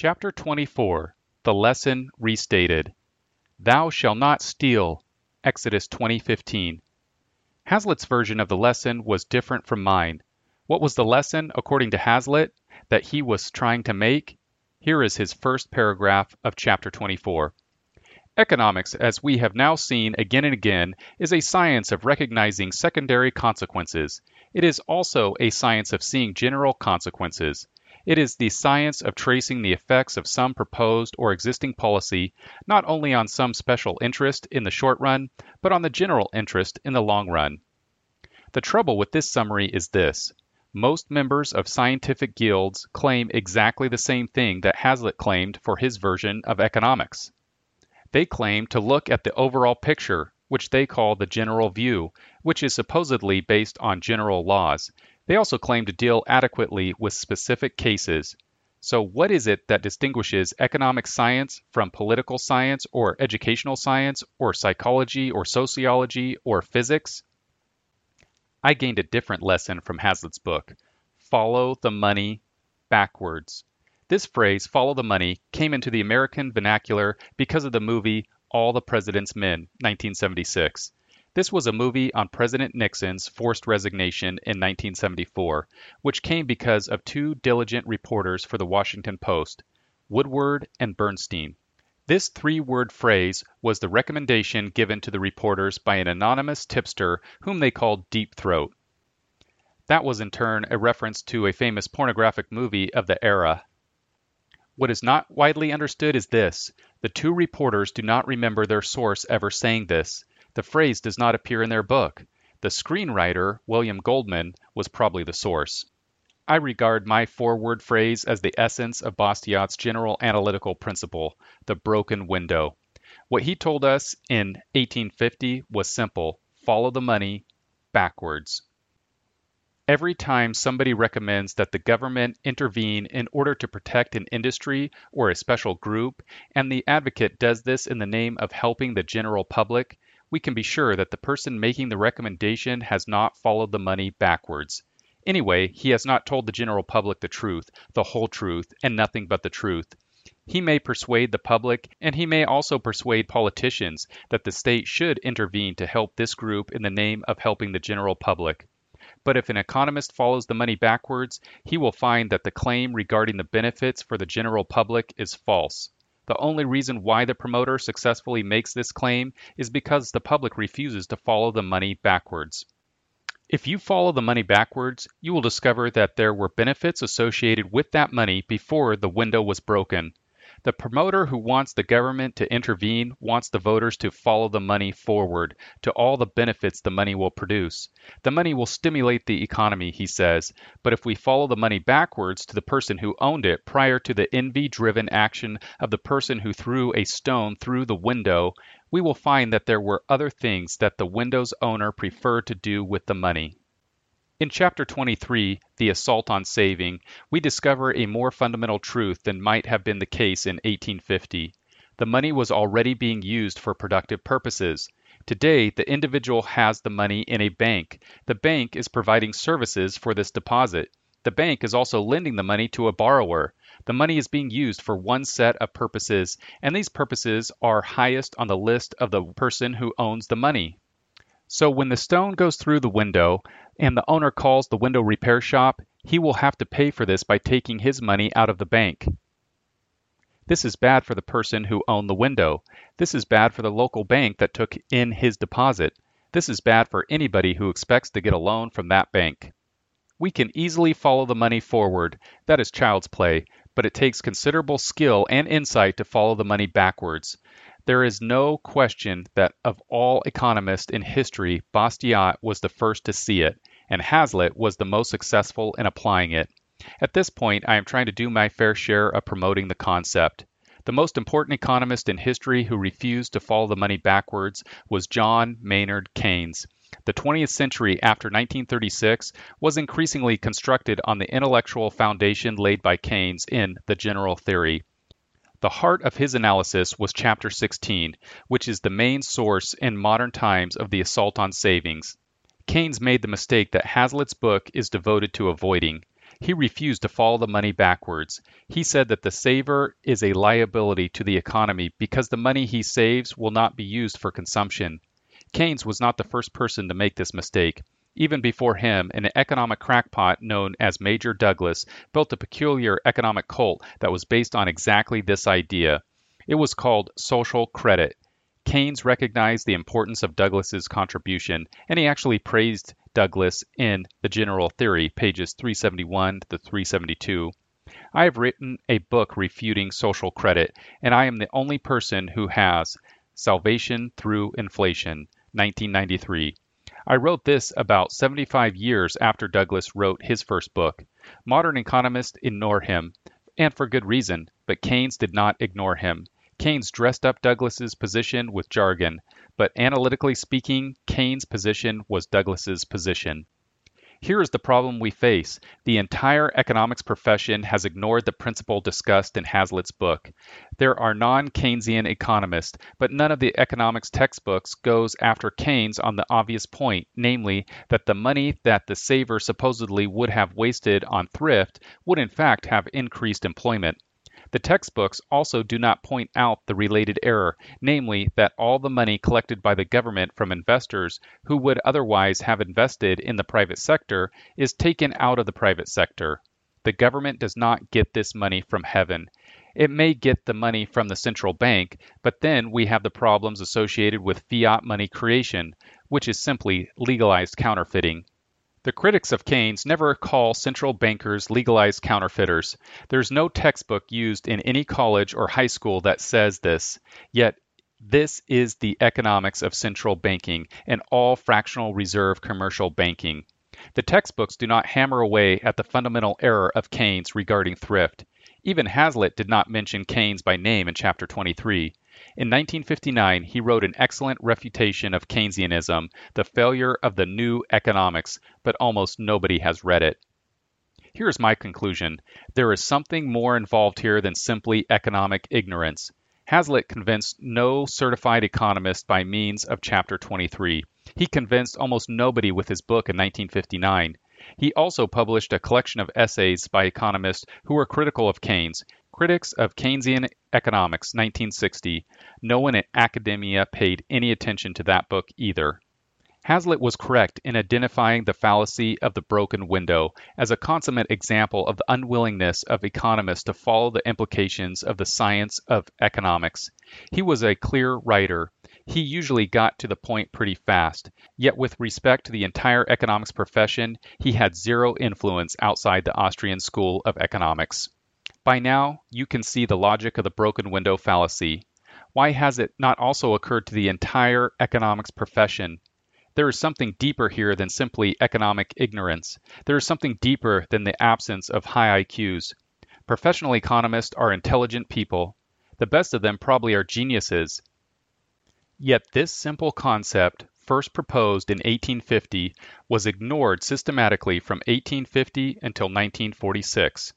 Chapter 24 The Lesson Restated Thou shalt not steal. Exodus 20:15. Hazlitt's version of the lesson was different from mine. What was the lesson, according to Hazlitt, that he was trying to make? Here is his first paragraph of chapter 24. Economics, as we have now seen again and again, is a science of recognizing secondary consequences. It is also a science of seeing general consequences. It is the science of tracing the effects of some proposed or existing policy not only on some special interest in the short run, but on the general interest in the long run. The trouble with this summary is this. Most members of scientific guilds claim exactly the same thing that Hazlitt claimed for his version of economics. They claim to look at the overall picture, which they call the general view, which is supposedly based on general laws, they also claim to deal adequately with specific cases. So, what is it that distinguishes economic science from political science or educational science or psychology or sociology or physics? I gained a different lesson from Hazlitt's book Follow the Money Backwards. This phrase, follow the money, came into the American vernacular because of the movie All the President's Men, 1976. This was a movie on President Nixon's forced resignation in 1974, which came because of two diligent reporters for the Washington Post, Woodward and Bernstein. This three word phrase was the recommendation given to the reporters by an anonymous tipster whom they called Deep Throat. That was in turn a reference to a famous pornographic movie of the era. What is not widely understood is this the two reporters do not remember their source ever saying this. The phrase does not appear in their book. The screenwriter, William Goldman, was probably the source. I regard my four-word phrase as the essence of Bastiat's general analytical principle, the broken window. What he told us in 1850 was simple follow the money backwards. Every time somebody recommends that the government intervene in order to protect an industry or a special group, and the advocate does this in the name of helping the general public, we can be sure that the person making the recommendation has not followed the money backwards. Anyway, he has not told the general public the truth, the whole truth, and nothing but the truth. He may persuade the public, and he may also persuade politicians that the state should intervene to help this group in the name of helping the general public. But if an economist follows the money backwards, he will find that the claim regarding the benefits for the general public is false. The only reason why the promoter successfully makes this claim is because the public refuses to follow the money backwards. If you follow the money backwards, you will discover that there were benefits associated with that money before the window was broken. The promoter who wants the government to intervene wants the voters to follow the money forward to all the benefits the money will produce. The money will stimulate the economy, he says, but if we follow the money backwards to the person who owned it prior to the envy driven action of the person who threw a stone through the window, we will find that there were other things that the window's owner preferred to do with the money. In Chapter 23, The Assault on Saving, we discover a more fundamental truth than might have been the case in 1850. The money was already being used for productive purposes. Today, the individual has the money in a bank. The bank is providing services for this deposit. The bank is also lending the money to a borrower. The money is being used for one set of purposes, and these purposes are highest on the list of the person who owns the money. So when the stone goes through the window and the owner calls the window repair shop, he will have to pay for this by taking his money out of the bank. This is bad for the person who owned the window. This is bad for the local bank that took in his deposit. This is bad for anybody who expects to get a loan from that bank. We can easily follow the money forward. That is child's play, but it takes considerable skill and insight to follow the money backwards. There is no question that of all economists in history, Bastiat was the first to see it, and Hazlitt was the most successful in applying it. At this point, I am trying to do my fair share of promoting the concept. The most important economist in history who refused to follow the money backwards was John Maynard Keynes. The 20th century after 1936 was increasingly constructed on the intellectual foundation laid by Keynes in The General Theory. The heart of his analysis was Chapter 16, which is the main source in modern times of the assault on savings. Keynes made the mistake that Hazlitt's book is devoted to avoiding. He refused to follow the money backwards. He said that the saver is a liability to the economy because the money he saves will not be used for consumption. Keynes was not the first person to make this mistake. Even before him, an economic crackpot known as Major Douglas built a peculiar economic cult that was based on exactly this idea. It was called social credit. Keynes recognized the importance of Douglas's contribution, and he actually praised Douglas in The General Theory, pages 371 to 372. I have written a book refuting social credit, and I am the only person who has Salvation Through Inflation, 1993. I wrote this about 75 years after Douglas wrote his first book. Modern economists ignore him, and for good reason, but Keynes did not ignore him. Keynes dressed up Douglas's position with jargon, but analytically speaking, Keynes' position was Douglas's position. Here is the problem we face. The entire economics profession has ignored the principle discussed in Hazlitt's book. There are non-Keynesian economists, but none of the economics textbooks goes after Keynes on the obvious point, namely that the money that the saver supposedly would have wasted on thrift would in fact have increased employment. The textbooks also do not point out the related error, namely that all the money collected by the government from investors who would otherwise have invested in the private sector is taken out of the private sector. The government does not get this money from heaven. It may get the money from the central bank, but then we have the problems associated with fiat money creation, which is simply legalized counterfeiting. The critics of Keynes never call central bankers legalized counterfeiters. There's no textbook used in any college or high school that says this. Yet, this is the economics of central banking and all fractional reserve commercial banking. The textbooks do not hammer away at the fundamental error of Keynes regarding thrift. Even Hazlitt did not mention Keynes by name in chapter 23. In 1959, he wrote an excellent refutation of Keynesianism, The Failure of the New Economics, but almost nobody has read it. Here is my conclusion there is something more involved here than simply economic ignorance. Hazlitt convinced no certified economist by means of Chapter 23. He convinced almost nobody with his book in 1959. He also published a collection of essays by economists who were critical of Keynes, Critics of Keynesian Economics, 1960. No one in academia paid any attention to that book either. Hazlitt was correct in identifying the fallacy of the broken window as a consummate example of the unwillingness of economists to follow the implications of the science of economics. He was a clear writer. He usually got to the point pretty fast. Yet, with respect to the entire economics profession, he had zero influence outside the Austrian School of Economics. By now, you can see the logic of the broken window fallacy. Why has it not also occurred to the entire economics profession? There is something deeper here than simply economic ignorance. There is something deeper than the absence of high IQs. Professional economists are intelligent people. The best of them probably are geniuses. Yet this simple concept, first proposed in 1850, was ignored systematically from 1850 until 1946.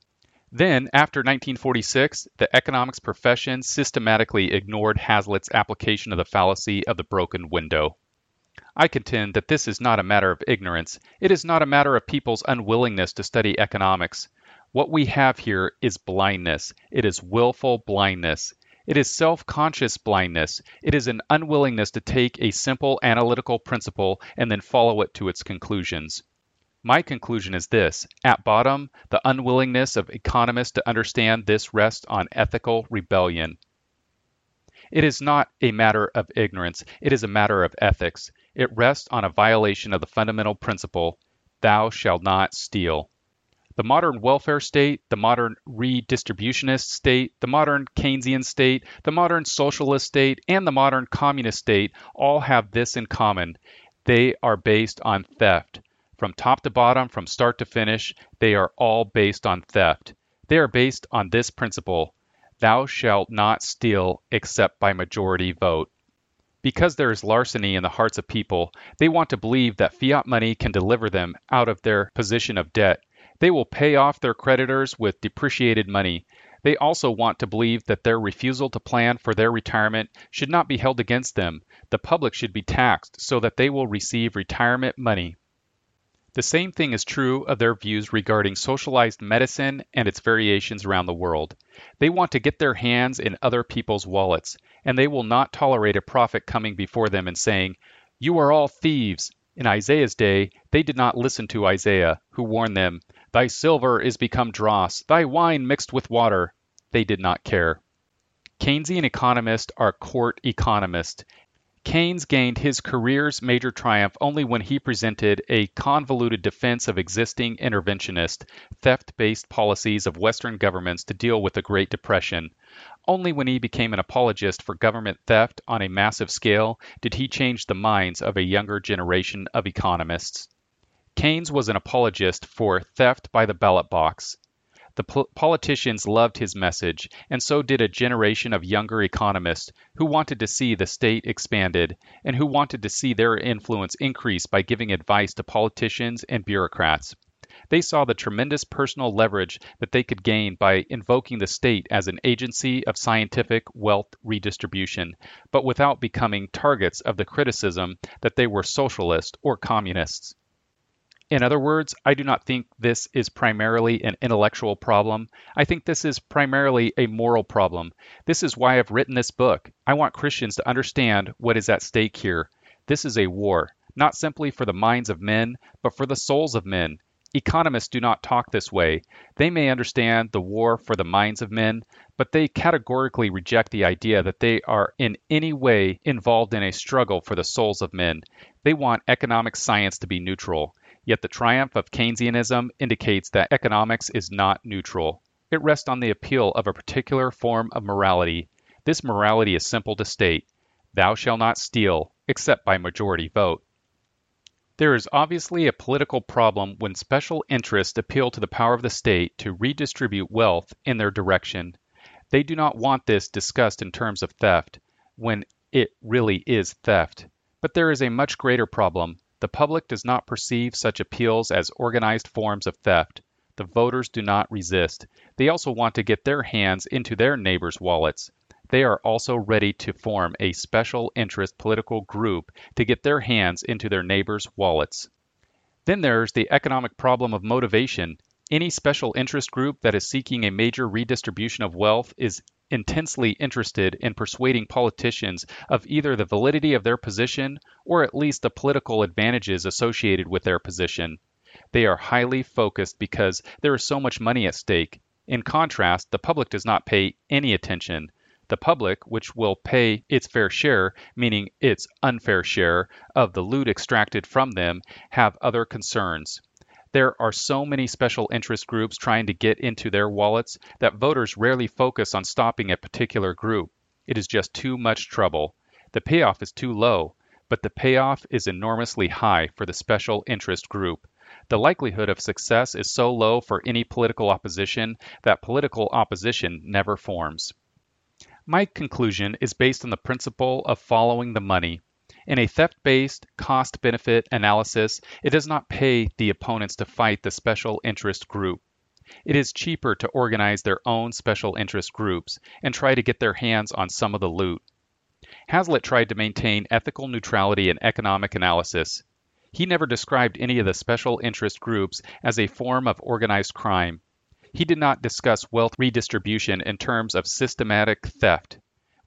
Then, after 1946, the economics profession systematically ignored Hazlitt's application of the fallacy of the broken window. I contend that this is not a matter of ignorance. It is not a matter of people's unwillingness to study economics. What we have here is blindness. It is willful blindness. It is self conscious blindness. It is an unwillingness to take a simple analytical principle and then follow it to its conclusions. My conclusion is this at bottom, the unwillingness of economists to understand this rests on ethical rebellion. It is not a matter of ignorance, it is a matter of ethics. It rests on a violation of the fundamental principle, thou shalt not steal. The modern welfare state, the modern redistributionist state, the modern Keynesian state, the modern socialist state, and the modern communist state all have this in common. They are based on theft. From top to bottom, from start to finish, they are all based on theft. They are based on this principle Thou shalt not steal except by majority vote. Because there is larceny in the hearts of people, they want to believe that fiat money can deliver them out of their position of debt. They will pay off their creditors with depreciated money. They also want to believe that their refusal to plan for their retirement should not be held against them. The public should be taxed so that they will receive retirement money. The same thing is true of their views regarding socialized medicine and its variations around the world. They want to get their hands in other people's wallets, and they will not tolerate a prophet coming before them and saying, You are all thieves. In Isaiah's day, they did not listen to Isaiah, who warned them, Thy silver is become dross, thy wine mixed with water. They did not care. Keynesian economists are court economists, Keynes gained his career's major triumph only when he presented a convoluted defense of existing interventionist, theft based policies of Western governments to deal with the Great Depression. Only when he became an apologist for government theft on a massive scale did he change the minds of a younger generation of economists. Keynes was an apologist for theft by the ballot box. The po- politicians loved his message, and so did a generation of younger economists who wanted to see the state expanded and who wanted to see their influence increase by giving advice to politicians and bureaucrats. They saw the tremendous personal leverage that they could gain by invoking the state as an agency of scientific wealth redistribution, but without becoming targets of the criticism that they were socialists or communists. In other words, I do not think this is primarily an intellectual problem. I think this is primarily a moral problem. This is why I've written this book. I want Christians to understand what is at stake here. This is a war, not simply for the minds of men, but for the souls of men. Economists do not talk this way. They may understand the war for the minds of men, but they categorically reject the idea that they are in any way involved in a struggle for the souls of men. They want economic science to be neutral. Yet the triumph of Keynesianism indicates that economics is not neutral. It rests on the appeal of a particular form of morality. This morality is simple to state Thou shalt not steal, except by majority vote. There is obviously a political problem when special interests appeal to the power of the state to redistribute wealth in their direction. They do not want this discussed in terms of theft, when it really is theft. But there is a much greater problem the public does not perceive such appeals as organized forms of theft. The voters do not resist. They also want to get their hands into their neighbors' wallets. They are also ready to form a special interest political group to get their hands into their neighbors' wallets. Then there's the economic problem of motivation. Any special interest group that is seeking a major redistribution of wealth is intensely interested in persuading politicians of either the validity of their position or at least the political advantages associated with their position. They are highly focused because there is so much money at stake. In contrast, the public does not pay any attention. The public, which will pay its fair share, meaning its unfair share, of the loot extracted from them, have other concerns. There are so many special interest groups trying to get into their wallets that voters rarely focus on stopping a particular group. It is just too much trouble. The payoff is too low, but the payoff is enormously high for the special interest group. The likelihood of success is so low for any political opposition that political opposition never forms. My conclusion is based on the principle of following the money. In a theft-based cost-benefit analysis, it does not pay the opponents to fight the special interest group. It is cheaper to organize their own special interest groups and try to get their hands on some of the loot. Hazlitt tried to maintain ethical neutrality in economic analysis. He never described any of the special interest groups as a form of organized crime. He did not discuss wealth redistribution in terms of systematic theft.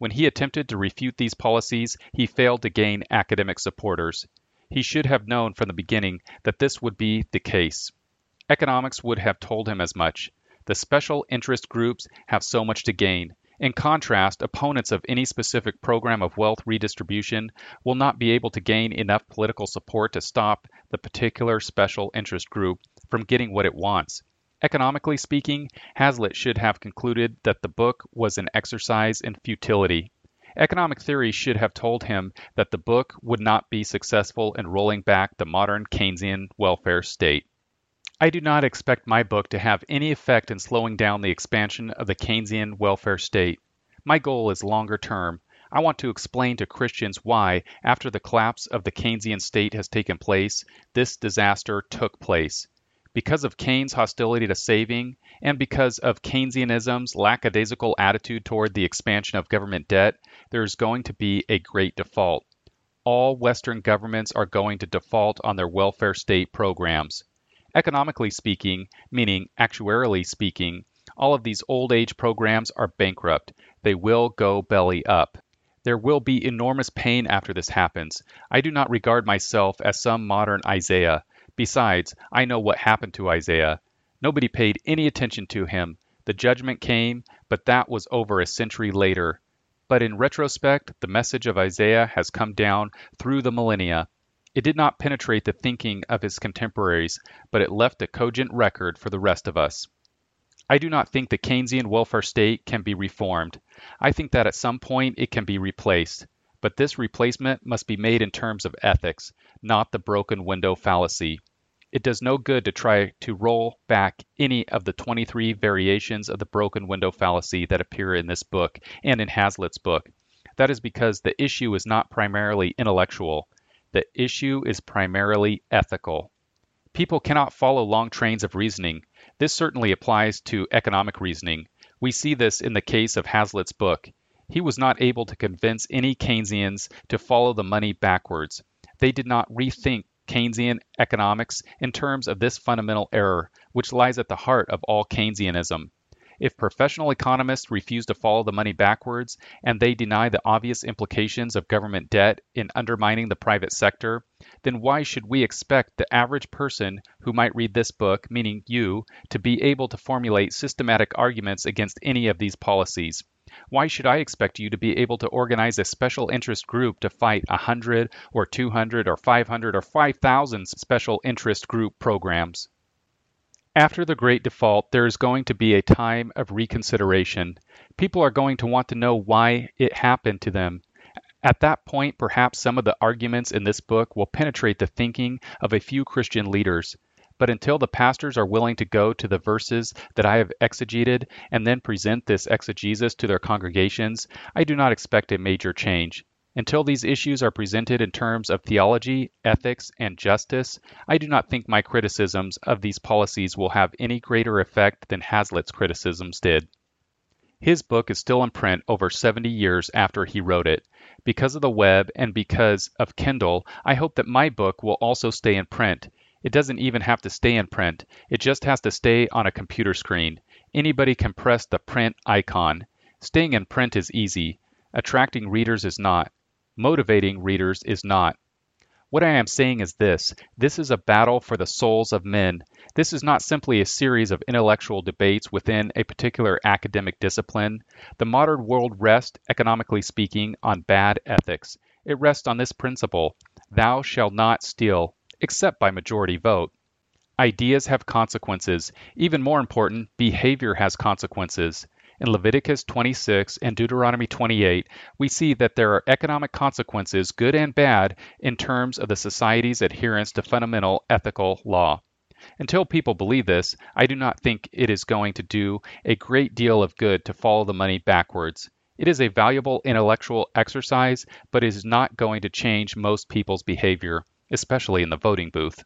When he attempted to refute these policies, he failed to gain academic supporters. He should have known from the beginning that this would be the case. Economics would have told him as much. The special interest groups have so much to gain. In contrast, opponents of any specific program of wealth redistribution will not be able to gain enough political support to stop the particular special interest group from getting what it wants. Economically speaking, Hazlitt should have concluded that the book was an exercise in futility. Economic theory should have told him that the book would not be successful in rolling back the modern Keynesian welfare state. I do not expect my book to have any effect in slowing down the expansion of the Keynesian welfare state. My goal is longer term. I want to explain to Christians why, after the collapse of the Keynesian state has taken place, this disaster took place because of Keynes' hostility to saving and because of Keynesianism's lackadaisical attitude toward the expansion of government debt, there is going to be a great default. all Western governments are going to default on their welfare state programs. Economically speaking, meaning actuarially speaking, all of these old age programs are bankrupt. They will go belly up. There will be enormous pain after this happens. I do not regard myself as some modern Isaiah. Besides, I know what happened to Isaiah. Nobody paid any attention to him. The judgment came, but that was over a century later. But in retrospect, the message of Isaiah has come down through the millennia. It did not penetrate the thinking of his contemporaries, but it left a cogent record for the rest of us. I do not think the Keynesian welfare state can be reformed. I think that at some point it can be replaced. But this replacement must be made in terms of ethics, not the broken window fallacy. It does no good to try to roll back any of the 23 variations of the broken window fallacy that appear in this book and in Hazlitt's book. That is because the issue is not primarily intellectual. The issue is primarily ethical. People cannot follow long trains of reasoning. This certainly applies to economic reasoning. We see this in the case of Hazlitt's book. He was not able to convince any Keynesians to follow the money backwards. They did not rethink Keynesian economics in terms of this fundamental error, which lies at the heart of all Keynesianism. If professional economists refuse to follow the money backwards and they deny the obvious implications of government debt in undermining the private sector, then why should we expect the average person who might read this book, meaning you, to be able to formulate systematic arguments against any of these policies? Why should I expect you to be able to organize a special interest group to fight 100 or 200 or 500 or 5,000 special interest group programs? After the Great Default, there is going to be a time of reconsideration. People are going to want to know why it happened to them. At that point, perhaps some of the arguments in this book will penetrate the thinking of a few Christian leaders. But until the pastors are willing to go to the verses that I have exegeted and then present this exegesis to their congregations, I do not expect a major change. Until these issues are presented in terms of theology, ethics, and justice, I do not think my criticisms of these policies will have any greater effect than Hazlitt's criticisms did. His book is still in print over 70 years after he wrote it. Because of the web and because of Kindle, I hope that my book will also stay in print. It doesn't even have to stay in print. It just has to stay on a computer screen. Anybody can press the print icon. Staying in print is easy. Attracting readers is not. Motivating readers is not. What I am saying is this this is a battle for the souls of men. This is not simply a series of intellectual debates within a particular academic discipline. The modern world rests, economically speaking, on bad ethics. It rests on this principle Thou shalt not steal except by majority vote. Ideas have consequences. Even more important, behavior has consequences. In Leviticus 26 and Deuteronomy 28, we see that there are economic consequences, good and bad, in terms of the society's adherence to fundamental ethical law. Until people believe this, I do not think it is going to do a great deal of good to follow the money backwards. It is a valuable intellectual exercise, but it is not going to change most people's behavior especially in the voting booth.